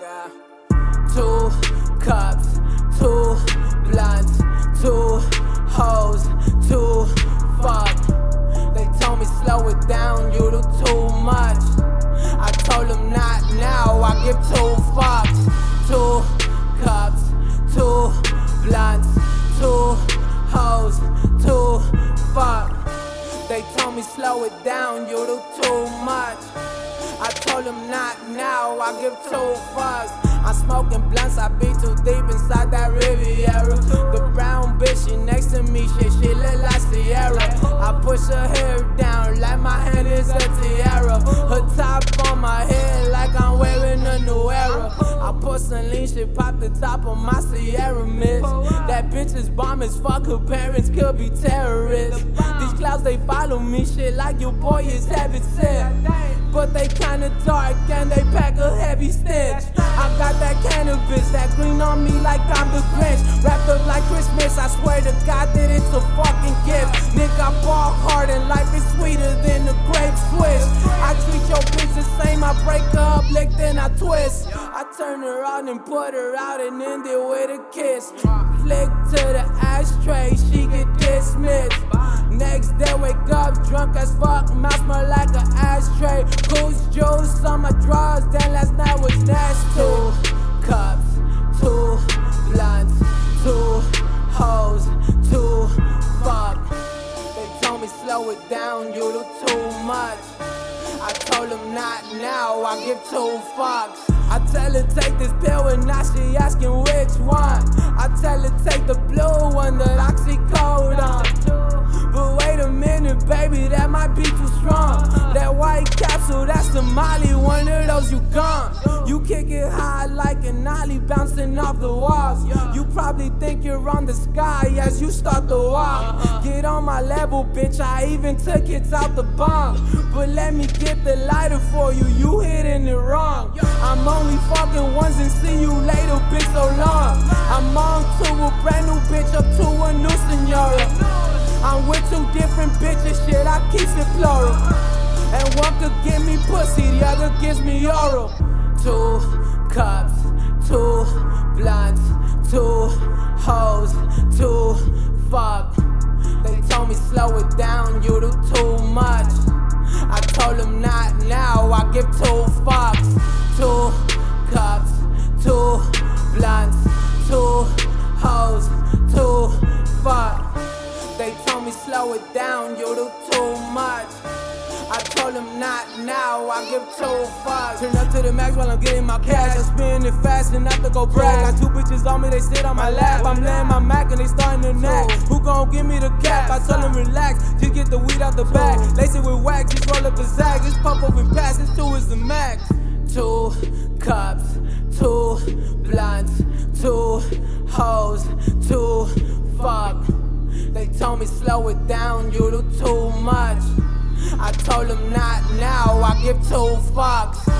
two cups, two blunts, two hoes, two fuck. They told me slow it down, you do too much. I told them not now, I give two fucks. Two cups, two blunts, two hoes, two fuck. They told me slow it down, you do too much. I told him not now, I give two fucks. I'm smoking blunts, I be too deep inside that Riviera. The brown bitch, she next to me, shit, she look like Sierra. I push her hair down like my hand is a tiara. Her top on my head I put some lean shit, pop the top on my Sierra Mist. That bitch is bomb as fuck, her parents could be terrorists. These clouds, they follow me, shit like your boy is heaven sent. But they kinda dark and they pack a heavy stench. I got that cannabis, that green on me like I'm the Grinch. Wrapped up like Christmas, I swear to God that it's a fucking gift. Nigga, I ball and put her out and end it with a kiss. Flick to the ashtray, she get dismissed. Next day, wake up drunk as fuck, mouth smell like an ashtray. Goose juice on my drawers, then last night was nasty. Two cups, two blunts, two hoes, two fuck. They told me slow it down, you do too much. I told them not now, I give two fucks. I tell her take this pill and now she asking which one. I tell her take the blue one, the oxycodone. But wait a minute, baby, that might be too strong. That white capsule, that's the Molly, one of those you gone. Bouncing off the walls. You probably think you're on the sky as you start to walk. Uh-huh. Get on my level, bitch, I even took it out the bomb. But let me get the lighter for you, you hitting it wrong. I'm only fucking once and see you later, bitch, so long. I'm on to a brand new bitch, up to a new senora. I'm with two different bitches, shit, I keep it plural. And one could give me pussy, the other gives me oral. Two cups, two blunts, two hoes, two fuck. They told me slow it down, you do too much. I told them not now, I give two fucks. Two cups, two blunts, two hoes, two fuck. They told me slow it down, you do too much. Them not now, I give two fucks. Turn up to the max while I'm getting my cash. I spin it fast and have to go brag. Got two bitches on me, they sit on my lap. I'm laying my Mac and they starting to nag. Who gon' give me the cap? I told them relax, just get the weed out the bag. Lace it with wax, just roll up a zag. Just pop up and pass, this two is the max. Two cups, two blunts, two hoes, two fuck. They told me slow it down, you do too much. I told them not now, I give two fucks.